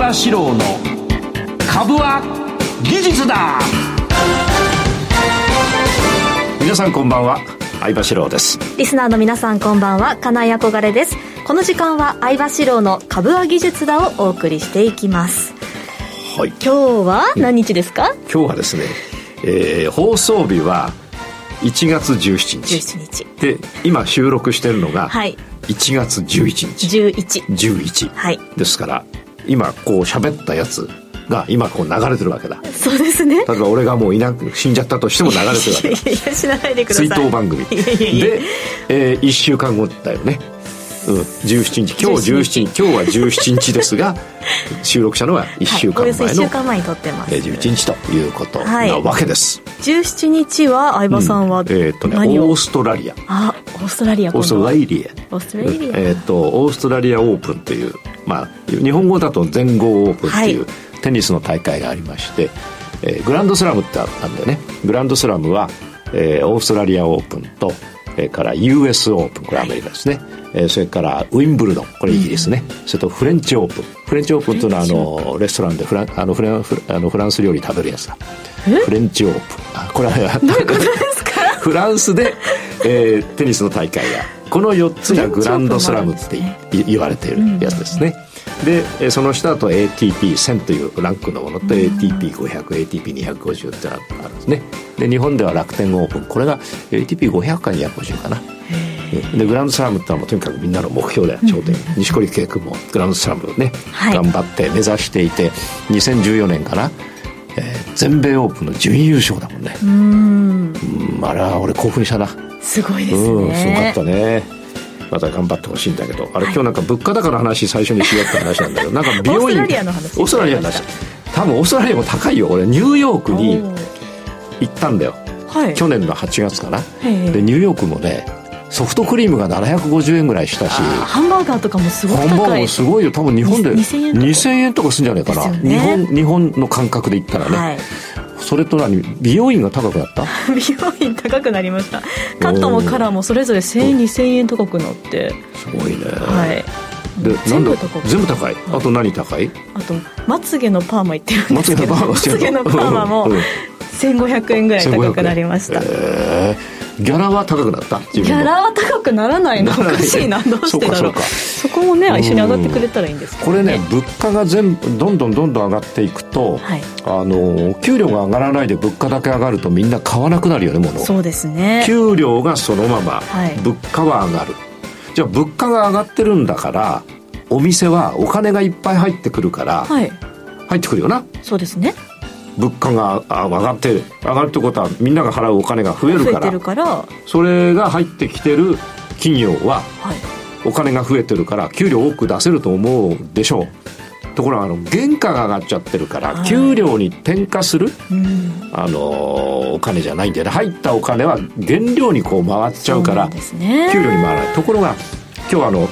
場志郎の株は技術だ。皆さんこんばんは相場志郎です。リスナーの皆さんこんばんは金井憧れです。この時間は相場志郎の株は技術だをお送りしていきます。はい。今日は何日ですか、今日はですね、えー放送日は1月17日。17日。で今収録してるのがはい。1月11日、11 11はい。ですから今こう喋ったやつが今こう流れてるわけだ。そうですね。例えば俺がもういなく死んじゃったとしても流れてるわけだ。いやいやいや知らないでください。追悼番組。で、え1週間後だよね。うん、17日。今日17日。今日は17日ですが 収録したのは1週間はい、およそ1前の週間前に撮ってます。えー11日ということなはいわけです、17日は相葉さんはうん。えーっとねオーストラリア。あストラリアオーストラリリア。アオーストラリア、えーっとオーストラリアオープンという、まあ、日本語だと全豪オープンっていう、はい。テニスの大会がありまして、えーグランドスラムってあったんだよね。グランドスラムは、えーオーストラリアオープンとそれから US オープンこれアメリカですね、えーそれからウィンブルドンこれイギリスね、それとフレンチオープン。フレンチオープンというのはあのレストランでフランあのフランあのフランス料理食べるやつだ。フレンチオープン。あこれはフランスで、えーテニスの大会がこの4つがグランドスラムってい言われているやつですね、でえーその下だと ATP1000 というランクのものと ATP500ATP250 ってのがあるんですね。で日本では楽天オープン。これが ATP500 か250かな。でグランドスラムってのはもうとにかくみんなの目標だよ頂点。錦織圭君もグランドスラムね、はい。頑張って目指していて2014年かな、えー全米オープンの準優勝だもんね。うん。うんあれは俺興奮したな。すごいですうんすごかねったね。また頑張ってほしいんだけど。あれ、今日なんか物価高の話最初にしようって話なんだけどなんか 美容院オーストラリアの話オーストラリアの話。多分オーストラリアも高いよ。俺ニューヨークに行ったんだよ。はい。去年の8月かな。でニューヨークもねソフトクリームが750円ぐらいしたしハンバーガーとかもすごいハンバーガーもすごいよ。多分日本でに2000円とか2000円とかするんじゃないかな、ね日本日本の感覚で言ったらね、はいそれと何？美容院が高くなった？美容院高くなりました。カットもカラーもそれぞれ1000円2000円高くなって。すごいね、はい。で全部高く全部高い？あと何高い？あとまつげのパーマ行ってるんですけど。まつげのパーマ。もうん。うん。1500円ぐらい高くなりました。えーギャラは高くなったギャラは高くならないの？おかしいな。どうしてだろう？そうか。そこもね一緒に上がってくれたらいいんですけどこれね物価が全部どんどんどんどん上がっていくと、はい。あの給料が上がらないで物価だけ上がるとみんな買わなくなるよねものをそうですね。給料がそのまま、はい。物価は上がる。じゃあ物価が上がってるんだからお店はお金がいっぱい入ってくるから、はい。入ってくるよな。そうですね物価があ上がって上がるってことはみんなが払うお金が増えるから。から。はそれが入ってきてる企業はい。お金が増えてるから給料多く出せると思うでしょう。ところがあの原価が上がっちゃってるから、はい。給料に転嫁する、うん。あのーお金じゃないんだよね。入ったお金は原料にこう回っちゃうからね。給料に回らない。ところが今日あの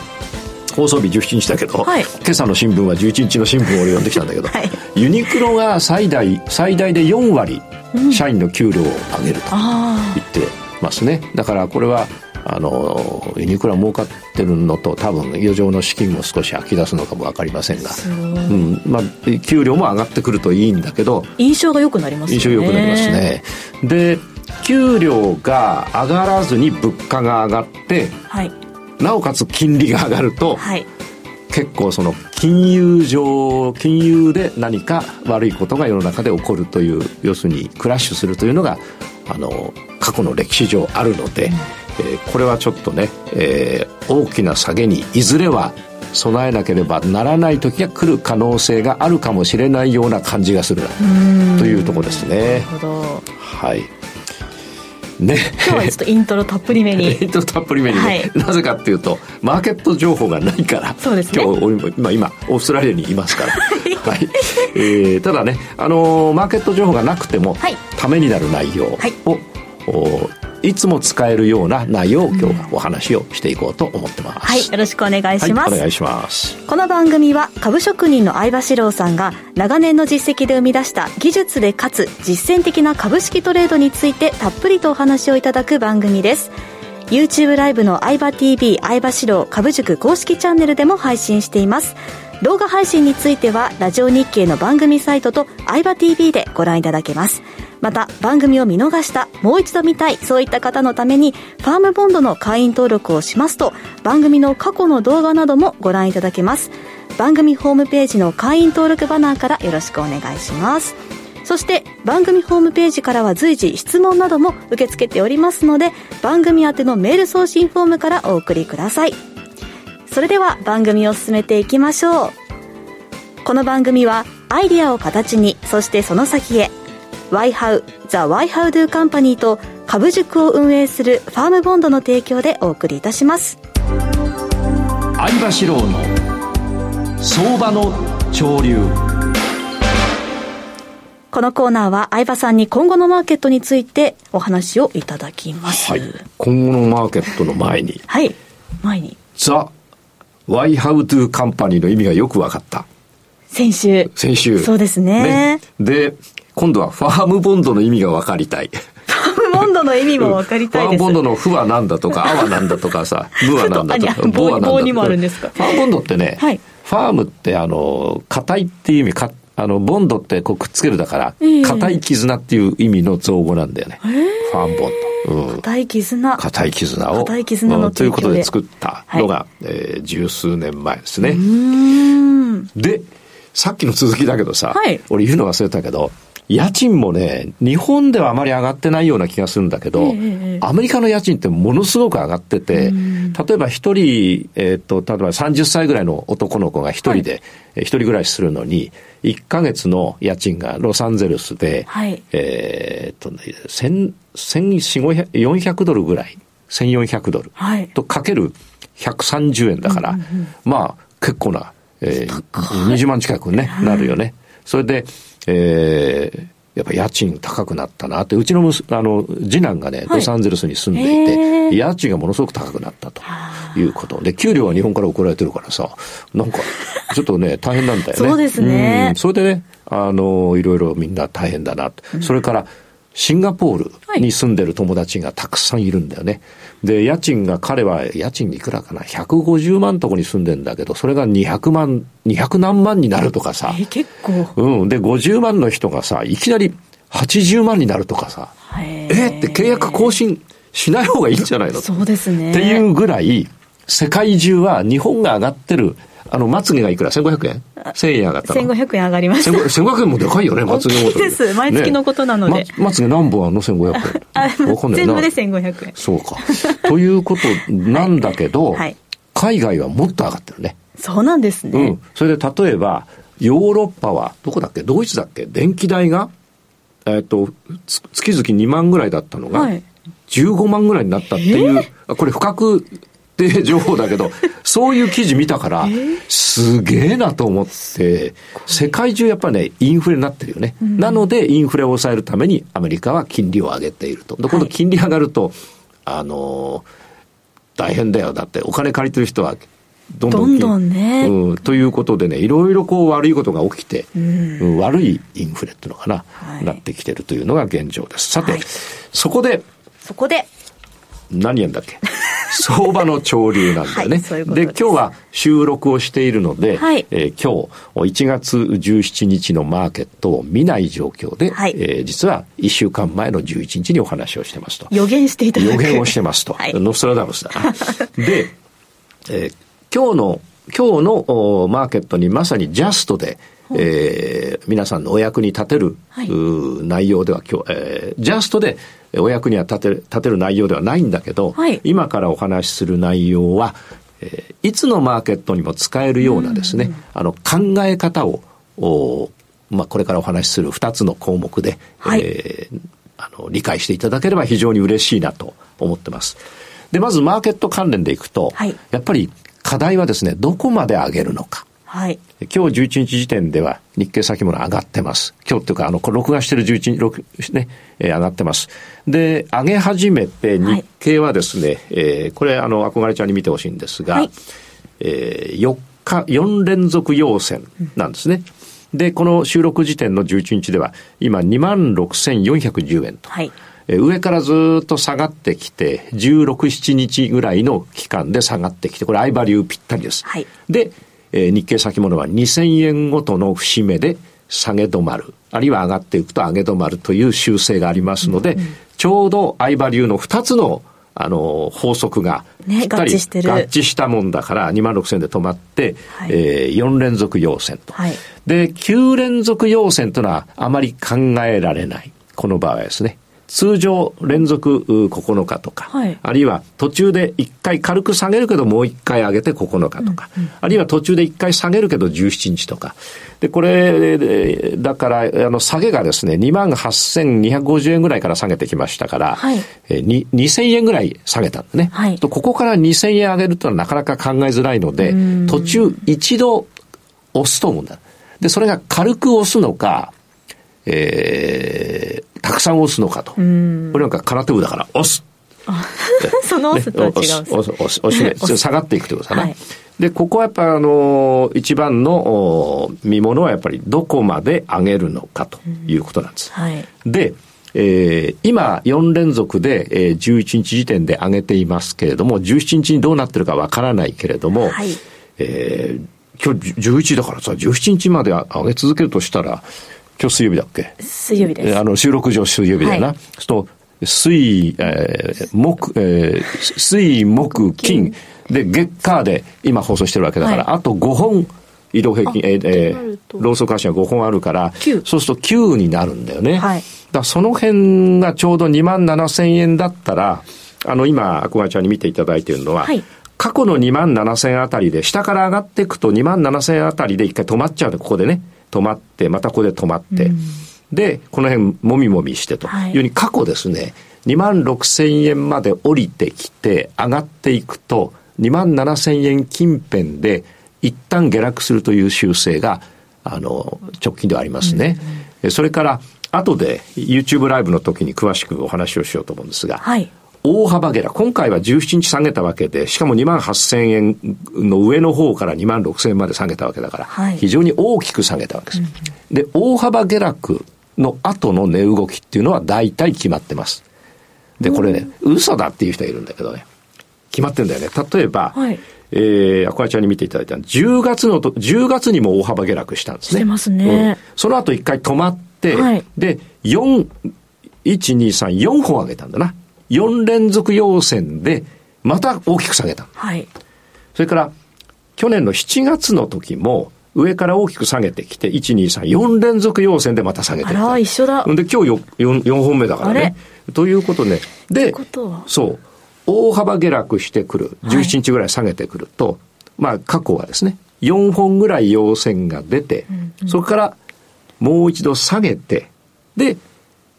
放送日17日だけど、はい。今朝の新聞は11日の新聞を俺読んできたんだけど、はい。ユニクロが最大最大で4割うん。社員の給料を上げるとあ言ってますね。だからこれはあのユニクロは儲かってるのと多分余剰の資金も少し吐き出すのかも分かりませんが。うん。まあ、給料も上がってくるといいんだけど印象が良くなりますよね。印象良くなりますね。で給料が上がらずに物価が上がってはいなおかつ金利が上がると、はい。結構その金融上金融で何か悪いことが世の中で起こるという要するにクラッシュするというのがあの過去の歴史上あるので、えーこれはちょっとね、えー大きな下げにいずれは備えなければならない時が来る可能性があるかもしれないような感じがするなというところですなねる。ほど。はいね今日はちょっとイントロたっぷりめに。ヒントたっぷりめにね、はい。なぜかっていうと マーケット情報がないからそうですね。今日俺今今オーストラリアにいますから、はい。えーただね、あのーマーケット情報がなくても、はい。ためになる内容を、はい。おいつも使えるような内容を今日はお話をしていこうと思ってます。はいよろしくお願いします、はい、お願いします。この番組は株職人の相場志郎さんが長年の実績で生み出した技術でかつ実践的な株式トレードについてたっぷりとお話をいただく番組です YouTube ライブの相場 TV 相場志郎株塾公式チャンネルでも配信しています動画配信についてはラジオ日経の番組サイトと相葉 TV でご覧いただけます。また番組を見逃したもう一度見たいそういった方のためにファームボンドの会員登録をしますと番組の過去の動画などもご覧いただけます。番組ホームページの会員登録バナーからよろしくお願いします。そして番組ホームページからは随時質問なども受け付けておりますので番組宛てのメール送信フォームからお送りください。それでは番組を進めていきましょうこの番組はアイデアを形にそしてその先へ YHOW The YHOW Do Company と株塾を運営するファームボンドの提供でお送りいたします相場志郎の相場の潮流このコーナーは相葉さんに今後のマーケットについてお話をいただきます。はい。今後のマーケットの前に、はい。前に。ザ・ワイハウトゥカンパニーの意味がよく分かった。先週。先週。そうですね。で、今度はファームボンドの意味が分かりたい。ファームボンドの意味も分かりたいです。ファームボンドのフは何だとか、アは何だとかさ、ムは何だとか、ボは何だとか。にもあるんですか。ファームボンドってね、はい、ファームってあの、硬いっていう意味、かあの、ボンドってこうくっつけるだから、硬、い絆っていう意味の造語なんだよね。ファームボンド。硬、い絆。硬い絆を。硬い絆の、うん、ということで作ったのが、はい、えー、十数年前ですね。で、さっきの続きだけどさ、はい、俺言うの忘れたけど、家賃もね、日本ではあまり上がってないような気がするんだけど、えー、アメリカの家賃ってものすごく上がってて、例えば一人、えっ、ー、と、例えば30歳ぐらいの男の子が一人で、一、はい、人暮らしするのに、1ヶ月の家賃がロサンゼルスで、はい、えっと、ね、1400、400ドルぐらい、1400ドル、はい、とかける130円だから、うんうんうん、まあ結構な、えー、20万近くね、なるよね。それで、えー、やっぱ家賃高くなったなって、うちのあの次男がね、ロサンゼルスに住んでいて、家賃がものすごく高くなったということで、給料は日本から送られてるからさ、なんか、ちょっとね、大変なんだよね。そうですね。それでね、あの、いろいろみんな大変だなと。うん、それから、シンガポールに住んでる友達がたくさんいるんだよね。で、家賃が、彼は家賃いくらかな ?150 万とこに住んでんだけど、それが200万、200何万になるとかさ。え結構。うん。で、50万の人がさ、いきなり80万になるとかさ。えー、って契約更新しない方がいいんじゃないの？そうですね。っていうぐらい、世界中は日本が上がってるあの、まつげがいくら ?1500 円 ?1000 円上がったの ?1500 円上がりました。1500円もでかいよね、まつげごとです。毎月のことなので。まつげ何本あんの ?1500 円。あ、わかんない全部で1500円。そうか。ということなんだけど、はい、海外はもっと上がってるね。そうなんですね。うん。それで例えば、ヨーロッパは、どこだっけ？ドイツだっけ？電気代が、えっ、と、月々2万ぐらいだったのが、15万ぐらいになったっていう、これ不確定情報だけど、そういう記事見たから、すげえなと思って、世界中やっぱりね、インフレになってるよね。うん、なので、インフレを抑えるためにアメリカは金利を上げていると。で、今度金利上がると、あの大変だよ。だってお金借りてる人はどんどんどんどんね、うん。ということでね、いろいろこう悪いことが起きて、うん、悪いインフレっていうのかな、はい、なってきてるというのが現状です。さて、はい、そこで、そこで、何やんだっけ？相場の潮流なんだよね。はい、で今日は収録をしているので、はい、えー、今日1月17日のマーケットを見ない状況で、はい、えー、実は1週間前の11日にお話をしてますと。予言していただく。予言をしてますと。はい、ノストラダムスだな。で、えー、今日の、今日のマーケットにまさにジャストで、えー、皆さんのお役に立てる、はい、内容では今日、えー、ジャストでお役には立てる立てる内容ではないんだけど、はい、今からお話しする内容は、えー、いつのマーケットにも使えるようなですね、うん、あの考え方をお、まあ、これからお話しする2つの項目で、はい、えー、あの理解していただければ非常に嬉しいなと思ってます。で、まずマーケット関連でいくと、はい、やっぱり課題はですね、どこまで上げるのか。はい。今日11日時点では日経先物上がってます。今日っていうか、あの、録画してる11日、録ね、えー、上がってます。で、上げ始めて日経はですね、はい、えー、これ、あの、憧れちゃんに見てほしいんですが、はい、えー、4日、4連続陽線なんですね。うん、で、この収録時点の11日では、今26,410円と。はい上からずっと下がってきて、16、7日ぐらいの期間で下がってきて、これ、アイバリューぴったりです。はい、で、えー、日経先物は2000円ごとの節目で下げ止まる。あるいは上がっていくと上げ止まるという習性がありますので、うんうん、ちょうど相場流の2つのあの、法則が、ぴったり合致したもんだから、2万6000で止まって、はい、えー、4連続陽線と。はい、で、9連続陽線というのはあまり考えられない。この場合はですね。通常連続9日とか、はい、あるいは途中で1回軽く下げるけどもう1回上げて9日とか、うんうん、あるいは途中で1回下げるけど17日とか。で、これ、だから、あの、下げがですね、28,250円ぐらいから下げてきましたから、はい、えー、2000円ぐらい下げたんでね。はい、とここから2000円上げるというのはなかなか考えづらいので、途中一度押すと思うんだ。で、それが軽く押すのか、えー、たくさん押すのかと。これなんか空手部だから押す。その押すとは違う、ね、押す、押す、押す、ね、下がっていくってことだな。はい、で、ここはやっぱあの、一番の見物はやっぱりどこまで上げるのかということなんです。はい、で、えー、今4連続で、えー、11日時点で上げていますけれども、17日にどうなってるかわからないけれども、はい、えー、今日11だからさ、17日まで上げ続けるとしたら、今日水曜日だっけ？水曜日です。あの、収録上水曜日だよな。はい、と、水、えー、木、えー、水、木、金で、月火で今放送してるわけだから、はい、あと5本、移動平均、えー、えー、ローソク足が5本あるから、そうすると9になるんだよね。はい、だその辺がちょうど2万7千円だったら、あの、今、アクアちゃんに見ていただいているのは、はい、過去の2万7千あたりで、下から上がっていくと2万7千あたりで一回止まっちゃうの、ここでね。止まって、またここで止まって、うん、で、この辺もみもみしてとい。うように過去ですね、2万6千円まで降りてきて上がっていくと、2万7千円近辺で一旦下落するという習性が、あの、直近ではありますね。うん、それから、後で YouTube ライブの時に詳しくお話をしようと思うんですが、はい、大幅下落。今回は17日下げたわけで、しかも2万8000円の上の方から2万6000円まで下げたわけだから、はい、非常に大きく下げたわけです。うん、で、大幅下落の後の値動きっていうのは大体決まってます。で、これね、嘘だっていう人がいるんだけどね、決まってんだよね。例えば、はい、えー、アクアちゃんに見ていただいた10月のと、10月にも大幅下落したんですね。してますね。うん、その後一回止まって、はい、で、4、1、2、3、4本上げたんだな。4連続陽線で、また大きく下げた。はい。それから、去年の7月の時も、上から大きく下げてきて、1、2、3、4連続陽線でまた下げてきた。あら、一緒だ。で、今日 4, 4, 4本目だからね。ということね。で、そう。大幅下落してくる。17日ぐらい下げてくると、はい、まあ、過去はですね、4本ぐらい陽線が出て、うんうん、そこからもう一度下げて、で、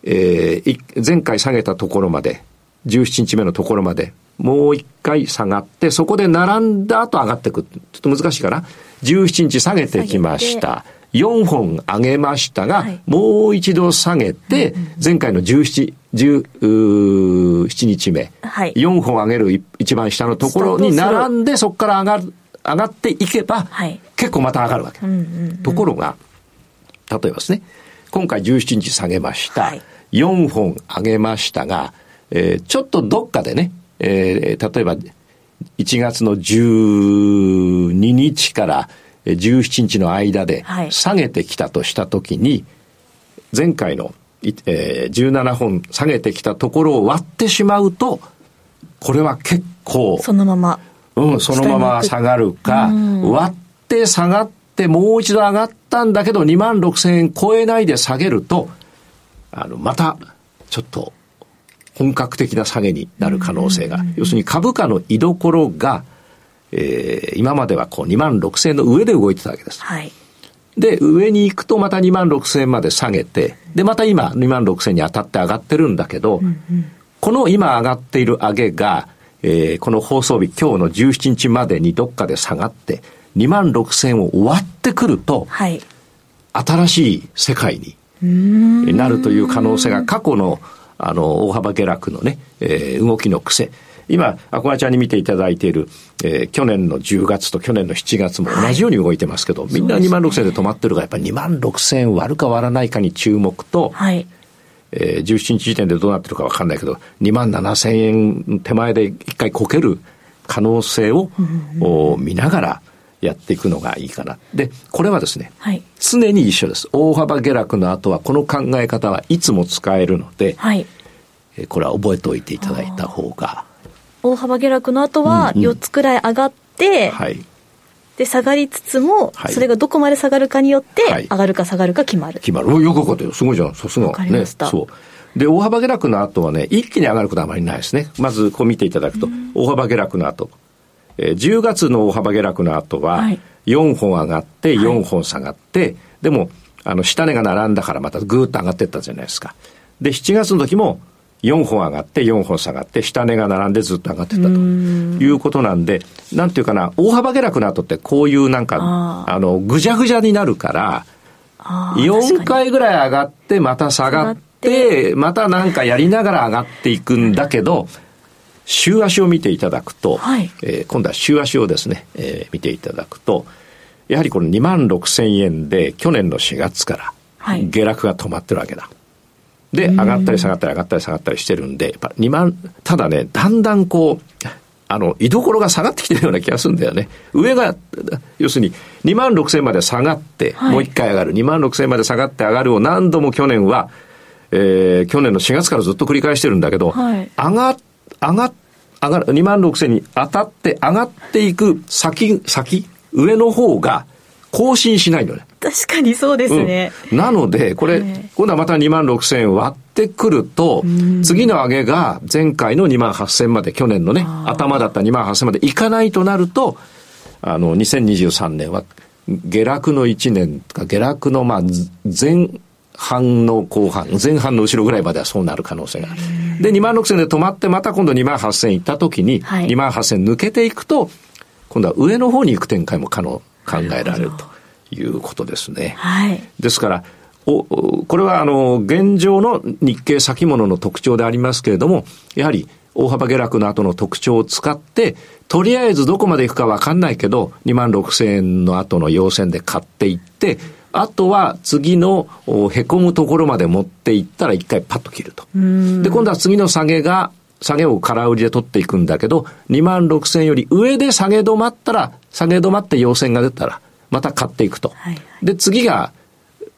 えー、前回下げたところまで、17日目のところまで、もう一回下がって、そこで並んだ後上がっていく。ちょっと難しいかな。17日下げてきました。4本上げましたが、はい、もう一度下げて、前回の17、17日目、はい、4本上げる一番下のところに並んで、そこから上がる、上がっていけば、はい、結構また上がるわけ。ところが、例えばですね、今回17日下げました。はい、4本上げましたが、えー、ちょっとどっかでね、えー、例えば1月の12日から17日の間で下げてきたとしたときに、前回の、えー、17本下げてきたところを割ってしまうと、これは結構、そのまま。うん、そのまま下がるか、割って下がってもう一度上がったんだけど2万6千円超えないで下げると、あの、また、ちょっと本格的な下げになる可能性が、要するに株価の居所が、えー、今まではこう2万6千円の上で動いてたわけです。はい。で、上に行くとまた2万6千円まで下げて、で、また今2万6千円に当たって上がってるんだけど、うんうん、この今上がっている上げが、えー、この放送日今日の17日までにどっかで下がって、2万6千円を割ってくると、はい、新しい世界になるという可能性が過去のあの、大幅下落のね、えー、動きの癖。今、アコアちゃんに見ていただいている、えー、去年の10月と去年の7月も同じように動いてますけど、はい、みんな2万6千円で止まってるが、やっぱり2万6千円割るか割らないかに注目と、はい、えー、17日時点でどうなってるかわかんないけど、2万7千円手前で一回こける可能性を、うんうん、見ながら、やっていくのがいいかな。で、これはですね、はい。常に一緒です。大幅下落の後は、この考え方はいつも使えるので、はい。えこれは覚えておいていただいた方が、大幅下落の後はうんうん4つくらい上がって、はい、で、下がりつつも、はいそれがどこまで下がるかによって、はい上がるか下がるか決まる。決まる。およくわかっ。すごいじゃん。さすが。わかりましたね。そう。で、大幅下落の後はね、一気に上がることはあまりないですね。まず、こう見ていただくと、大幅下落の後。えー10月の大幅下落の後ははい、4本上がって、はい。4本下がって、でも、あの、下値が並んだからまたぐーっと上がっていったじゃないですか。で、7月の時も、4本上がって、4本下がって、下値が並んでずっと上がっていったということなんで、なんていうかな、大幅下落の後ってこういうなんか、あの、ぐじゃぐじゃになるから、あー4確かに。回ぐらい上がって、また下がって、またなんかやりながら上がっていくんだけど、週足を見ていただくと、はいえー今度は週足をですね、えー見ていただくと、やはりこの2万6千円で去年の4月からはい下落が止まってるわけだ。で、上がったり下がったり上がったり下がったりしてるんで、やっぱ2万、ただね、だんだんこう、あの、居所が下がってきてるような気がするんだよね。上が、要するに、2万6千まで下がって、はいもう一回上がる。2万6千まで下がって上がるを何度も去年は、えー去年の4月からずっと繰り返してるんだけど、はい上が、上が、上がる、2万6千に当たって上がっていく先、先、上の方が更新しないのね。確かにそうですね。うんなので、これ、はい今度はまた2万6千円割ってくると、次の上げが前回の2万8千まで、去年のね、頭だった2万8千までいかないとなると、あの、2023年は下落の1年か、下落のまあ、ず前半の後半、前半の後ろぐらいまではそうなる可能性がある。で、2万6千で止まって、また今度2万8千行った時に、はい2万8千抜けていくと、今度は上の方に行く展開も可能、考えられるということですね。はい。ですから、おおこれはあの現状の日経先物の特徴でありますけれども、やはり大幅下落の後の特徴を使って、とりあえずどこまで行くかわかんないけど、2万6千円の後の要線で買っていって、あとは次のおへこむところまで持っていったら一回パッと切ると。で、今度は次の下げが、下げを空売りで取っていくんだけど、2万6千より上で下げ止まったら、下げ止まって要線が出たら、また買っていくと。はいで、次が、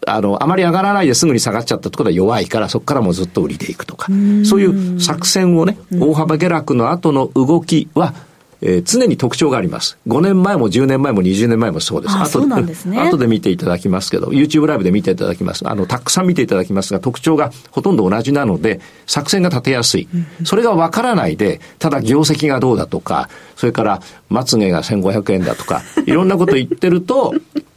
あの、あまり上がらないですぐに下がっちゃったところは弱いから、そこからもずっと売りでいくとか、そういう作戦をね、大幅下落の後の動きは、えー常に特徴があります。5年前も10年前も20年前もそうです。後あそうなんですね後で見ていただきますけど、YouTube ライブで見ていただきます。あの、たくさん見ていただきますが、特徴がほとんど同じなので、作戦が立てやすい。それがわからないで、ただ業績がどうだとか、それから、まつげが1500円だとか、いろんなこと言ってると、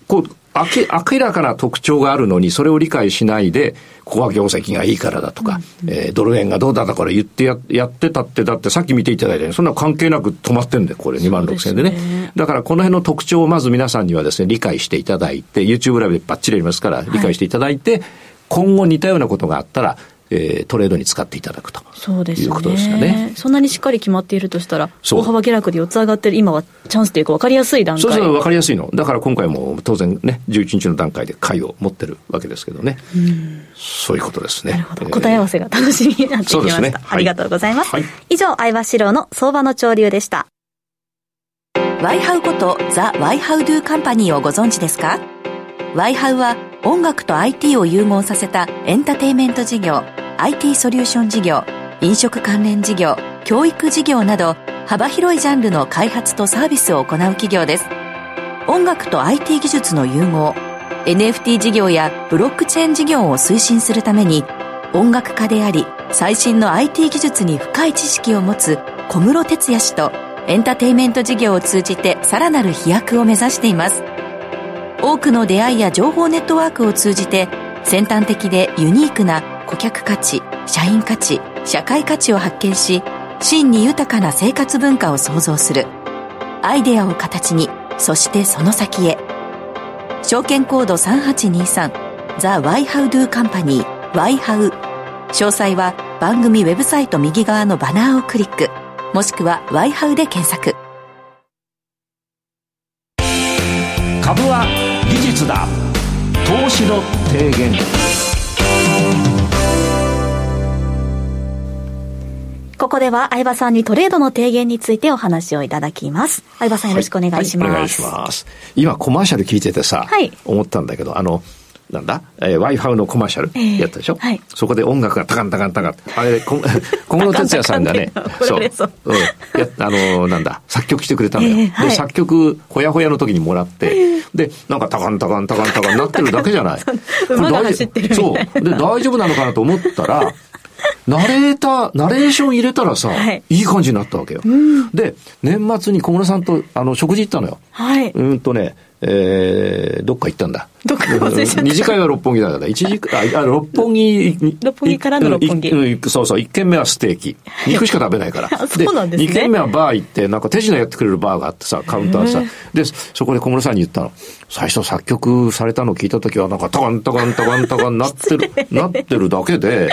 こう、明明らかな特徴があるのに、それを理解しないで、ここは業績がいいからだとか、えードル円がどうだだから言ってややってたって、だってさっき見ていただいたように、そんな関係なく止まってんだよ、これ2万6千円でね。ね。だからこの辺の特徴をまず皆さんにはですね、理解していただいて、YouTube ライブでバッチリやりますから、理解していただいて、今後似たようなことがあったら、えートレードに使っていただくと。そうですね。いうことですかねそんなにしっかり決まっているとしたら、大幅下落で4つ上がってる今はチャンスというか分かりやすい段階。そうそう、わかりやすいの。だから今回も当然ね、11日の段階で買いを持ってるわけですけどね。そういうことですね。なるほど。えー答え合わせが楽しみになってきました。ですねはいありがとうございます。はい以上、相場志郎の相場の潮流でした。ワイハウことザ・ワイハウドゥカンパニーをご存知ですか？ワイハウは音楽と IT を融合させたエンターテインメント事業、IT ソリューション事業、飲食関連事業、教育事業など幅広いジャンルの開発とサービスを行う企業です。音楽と IT 技術の融合、NFT 事業やブロックチェーン事業を推進するために音楽家であり最新の IT 技術に深い知識を持つ小室哲哉氏とエンターテインメント事業を通じてさらなる飛躍を目指しています多くの出会いや情報ネットワークを通じて先端的でユニークな顧客価値社員価値社会価値を発見し真に豊かな生活文化を創造する。アイデアを形にそしてその先へ。証券コード3823ザ・ワイハウドゥカンパニーワイハウ。詳細は番組ウェブサイト右側のバナーをクリックもしくはワイハウで検索。株は術だ投資の提言ここでは相葉さんにトレードの提言についてお話をいただきます。相葉さんよろしくお願いします。はいはい、お願いします。今コマーシャル聞いててさ、はい、思ったんだけど、あの、なんだ、えー、Wi-Fi のコマーシャルやったでしょ、えーはい、そこで音楽がタカンタカンタカン。あれ、小室哲哉さんがね、そう、うん、や、あのー、なんだ、作曲してくれたのよ。えーはい、で、作曲、ほやほやの時にもらって、えー、で、なんかタカンタカンタカンタカンなってるだけじゃない。馬が走ってるそう。で、大丈夫なのかなと思ったら、ナレーター、ナレーション入れたらさ、はい、いい感じになったわけよ。うん、で、年末に小室さんと、あの、食事行ったのよ。はい。うんとね、えー、どっか行ったんだ。どっか忘れちゃった。二次会は六本木だから、一次会、あ、六本木。六本木からの六本木。そうそう、一軒目はステーキ。肉しか食べないから。そうなんですね。二軒目はバー行って、なんか手品やってくれるバーがあってさ、カウンターさ。で、そこで小室さんに言ったの。最初作曲されたの聞いた時は、なんかタカンタカンタカンタカンなってる、なってるだけで、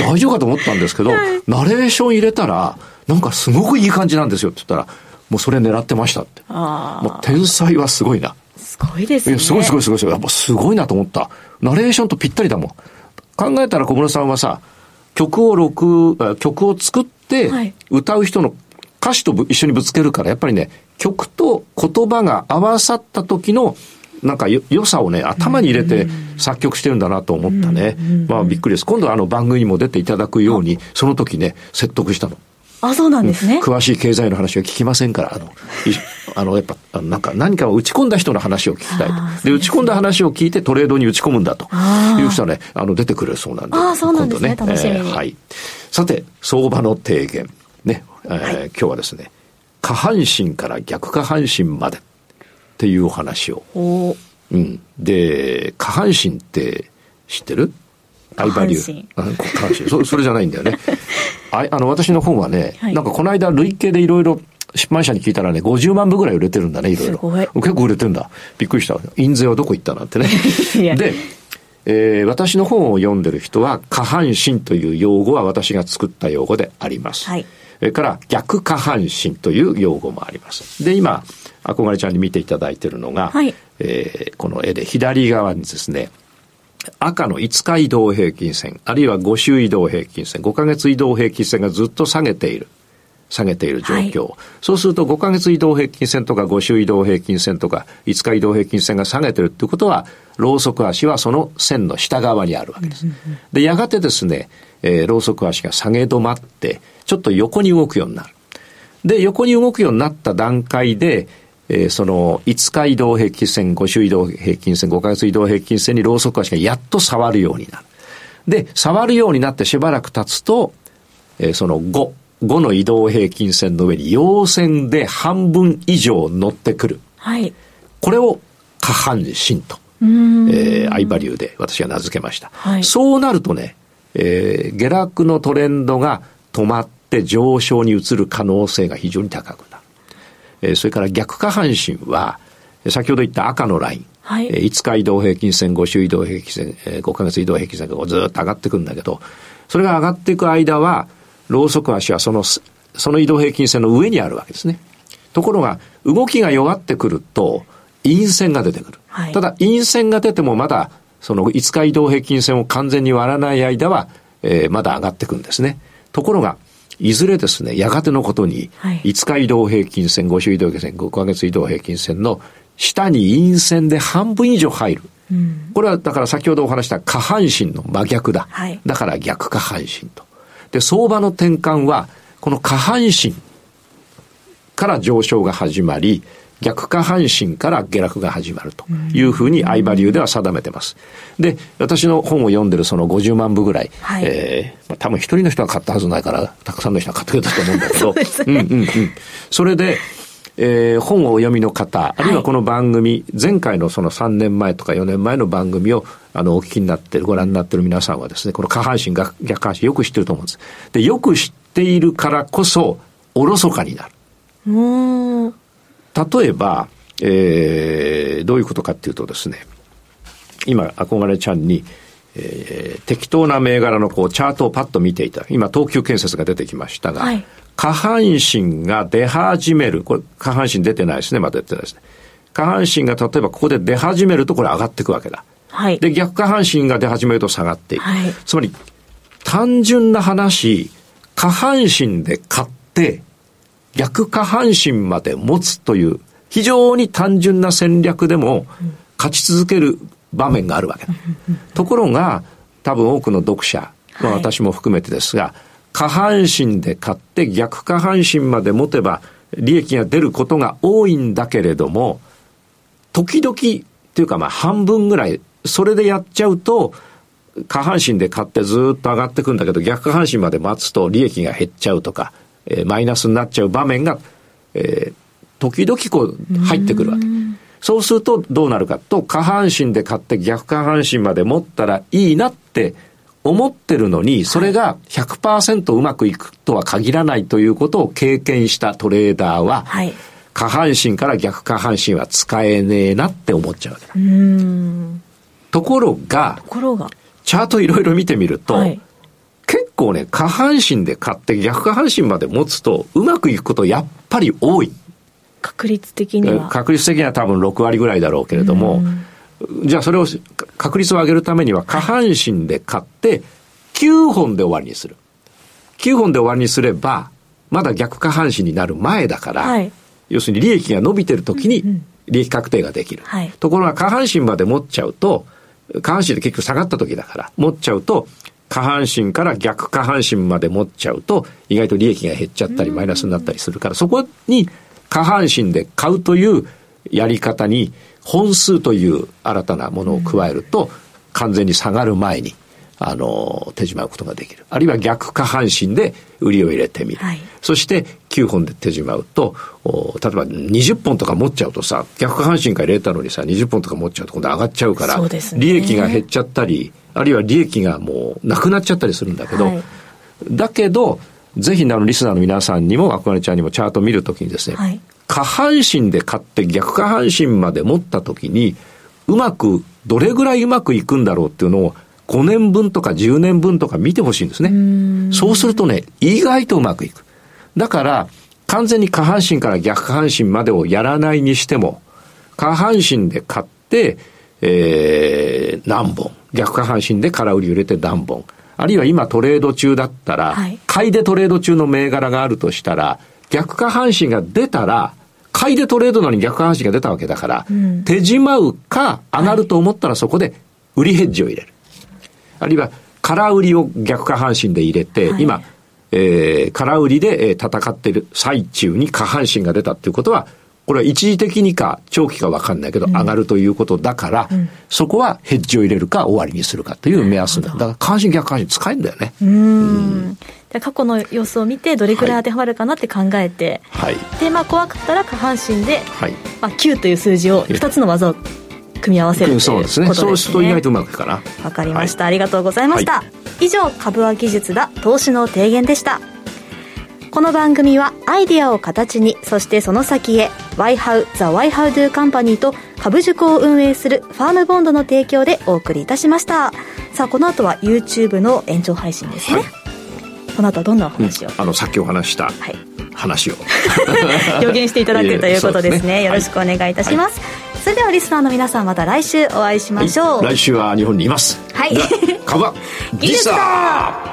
大丈夫かと思ったんですけど、ナレーション入れたら、なんかすごくいい感じなんですよって言ったら、もうそれ狙ってましたって。もう天才はすごいな。すごいですね。すごいすごいすごいすごい。やっぱすごいなと思った。ナレーションとぴったりだもん。考えたら小室さんはさ、曲を録、曲を作って、歌う人の歌詞と一緒にぶつけるから、やっぱりね、曲と言葉が合わさった時のなんかよ良さをね、頭に入れて作曲してるんだなと思ったね。まあびっくりです。今度あの番組にも出ていただくように、その時ね、説得したの。あ、そうなんですね。詳しい経済の話は聞きませんから、あの、あの、やっぱ、なんか何かを打ち込んだ人の話を聞きたいと。で、打ち込んだ話を聞いてトレードに打ち込むんだという人はね、あの、出てくれそうなんで。あそうなんですね。楽しみに、えー、はい。さて、相場の提言。ね、えー、はい、今日はですね、下半身から逆下半身までっていうお話を。おうん。で、下半身って知ってる？アイバリュー。下半身。そ それじゃないんだよね。ああの、私の本はね、はい、なんかこの間累計でいろいろ出版社に聞いたらね、50万部ぐらい売れてるんだね、いろいろ。結構売れてるんだ。びっくりした。印税はどこ行ったなんてね。で、えー、私の本を読んでる人は、下半身という用語は私が作った用語であります。はい。それから逆下半身という用語もあります。で、今、憧れちゃんに見ていただいているのが、はい、えー、この絵で左側にですね、赤の5日移動平均線、あるいは5週移動平均線、5ヶ月移動平均線がずっと下げている。下げている状況、はい、そうすると5ヶ月移動平均線とか5週移動平均線とか5日移動平均線が下げてるっていうことは、ローソク足はその線の下側にあるわけです。で、やがてですね、えー、ローソク足が下げ止まって、ちょっと横に動くようになる。で、横に動くようになった段階で、えー、その5日移動平均線、5週移動平均線、5ヶ月移動平均線にローソク足がやっと触るようになる。で、触るようになってしばらく経つと、えー、その5、5の移動平均線の上に陽線で半分以上乗ってくる。はい。これを下半身と、えー、アイバリューで私が名付けました。はい、そうなるとね、えー、下落のトレンドが止まって上昇に移る可能性が非常に高く。えー、それから逆下半身は、先ほど言った赤のライン、はい、5日移動平均線、5週移動平均線、5ヶ月移動平均線がずっと上がっていくんだけど、それが上がっていく間は、ローソク足はその、その移動平均線の上にあるわけですね。ところが、動きが弱ってくると、陰線が出てくる。はい、ただ、陰線が出てもまだ、その5日移動平均線を完全に割らない間は、えー、まだ上がっていくんですね。ところが、いずれですね、やがてのことに、5日移動平均線、5週移動平均線、5ヶ月移動平均線の下に陰線で半分以上入る。うん、これはだから先ほどお話した下半身の真逆だ。はい、だから逆下半身と。で、相場の転換は、この下半身から上昇が始まり、逆下半身から下落が始まるというふうに相場流では定めてます。で、私の本を読んでるその50万部ぐらい、はい、えー、まあ、多分一人の人は買ったはずないから、たくさんの人は買ってくれたと思うんだけど、そね、うんうんうん。それで、えー、本をお読みの方、あるいはこの番組、はい、前回のその3年前とか4年前の番組を、あの、お聞きになってる、ご覧になってる皆さんはですね、この下半身、逆下半身よく知ってると思うんです。で、よく知っているからこそ、おろそかになる。うん例えば、えー、どういうことかっていうとですね、今、憧れちゃんに、えー、適当な銘柄のこうチャートをパッと見ていた。今、東急建設が出てきましたが、はい、下半身が出始める。これ、下半身出てないですね。まだ出てないですね。下半身が例えばここで出始めるとこれ上がっていくわけだ。はい、で、逆下半身が出始めると下がっていく。はい、つまり、単純な話、下半身で買って、逆下半身まで持つという、非常に単純な戦略でも、勝ち続ける場面があるわけだ。ところが、多分多くの読者、まあ、私も含めてですが、下半身で買って逆下半身まで持てば利益が出ることが多いんだけれども、時々っていうかまあ半分ぐらい、それでやっちゃうと、下半身で買ってずっと上がってくんだけど、逆下半身まで待つと利益が減っちゃうとか、えー、マイナスになっちゃう場面が、えー、時々こう入ってくるわけ。そうするとどうなるかと、下半身で買って逆下半身まで持ったらいいなって思ってるのに、それが100%うまくいくとは限らないということを経験したトレーダーは、はい、下半身から逆下半身は使えねえなって思っちゃうわけだ。ところが、ところが。チャートいろいろ見てみると、はい、結構ね、下半身で買って逆下半身まで持つと、うまくいくことやっぱり多い。確率的には確率的には多分6割ぐらいだろうけれども、じゃあそれを確率を上げるためには下半身で買って9本で終わりにする。9本で終わりにすれば、まだ逆下半身になる前だから、はい、要するに利益が伸びてる時に利益確定ができる。はい、ところが下半身まで持っちゃうと、下半身で結局下がった時だから、持っちゃうと、下半身から逆下半身まで持っちゃうと、意外と利益が減っちゃったりマイナスになったりするから、そこに下半身で買うというやり方に本数という新たなものを加えると、完全に下がる前に、あの、手締まうことができる。あるいは逆下半身で売りを入れてみる。はい、そして9本で手締まうと、例えば20本とか持っちゃうとさ、逆下半身から入れたのにさ、20本とか持っちゃうと今度上がっちゃうから、ね、利益が減っちゃったり、あるいは利益がもうなくなっちゃったりするんだけど、はい、だけど、ぜひあのリスナーの皆さんにも、あくまねちゃんにもチャート見るときにですね、はい、下半身で買って逆下半身まで持った時に、うまく、どれぐらいうまくいくんだろうっていうのを、5年分とか10年分とか見てほしいんですね。そうするとね、意外とうまくいく。だから、完全に下半身から逆下半身までをやらないにしても、下半身で買って、えー、何本？逆下半身で空売り売れて何本？あるいは今トレード中だったら、はい、買いでトレード中の銘柄があるとしたら、逆下半身が出たら、買いでトレードなのに逆下半身が出たわけだから、うん、手締まうか上がると思ったらそこで売りヘッジを入れる。あるいは空売りを逆下半身で入れて、はい、今、えー、空売りで戦っている最中に下半身が出たっていうことは、これは一時的にか長期か分かんないけど、上がるということだから、うん、そこはヘッジを入れるか終わりにするかという目安だ。だから下半身逆半身使えるんだよね。うん。で過去の様子を見てどれくらい当てはまるかなって考えて、はい、でまあ怖かったら下半身で、はい。まあ、9という数字を2つの技を組み合わせるということですね。そうすると意外とうまくいくかな。わかりました、はい、ありがとうございました。はい、以上株は技術だ投資の提言でした。この番組はアイディアを形にそしてその先へ YHOW The YHOWDO カンパニーと株塾を運営するファームボンドの提供でお送りいたしました。さあこの後は YouTube の延長配信ですね、はい、この後はどんなお話を、うん、あのさっきお話した話を、はい、予言していただくということですね。ね、よろしくお願いいたします、はい、それではリスナーの皆さんまた来週お会いしましょう、来週は日本にいます。はい。株は 技術だ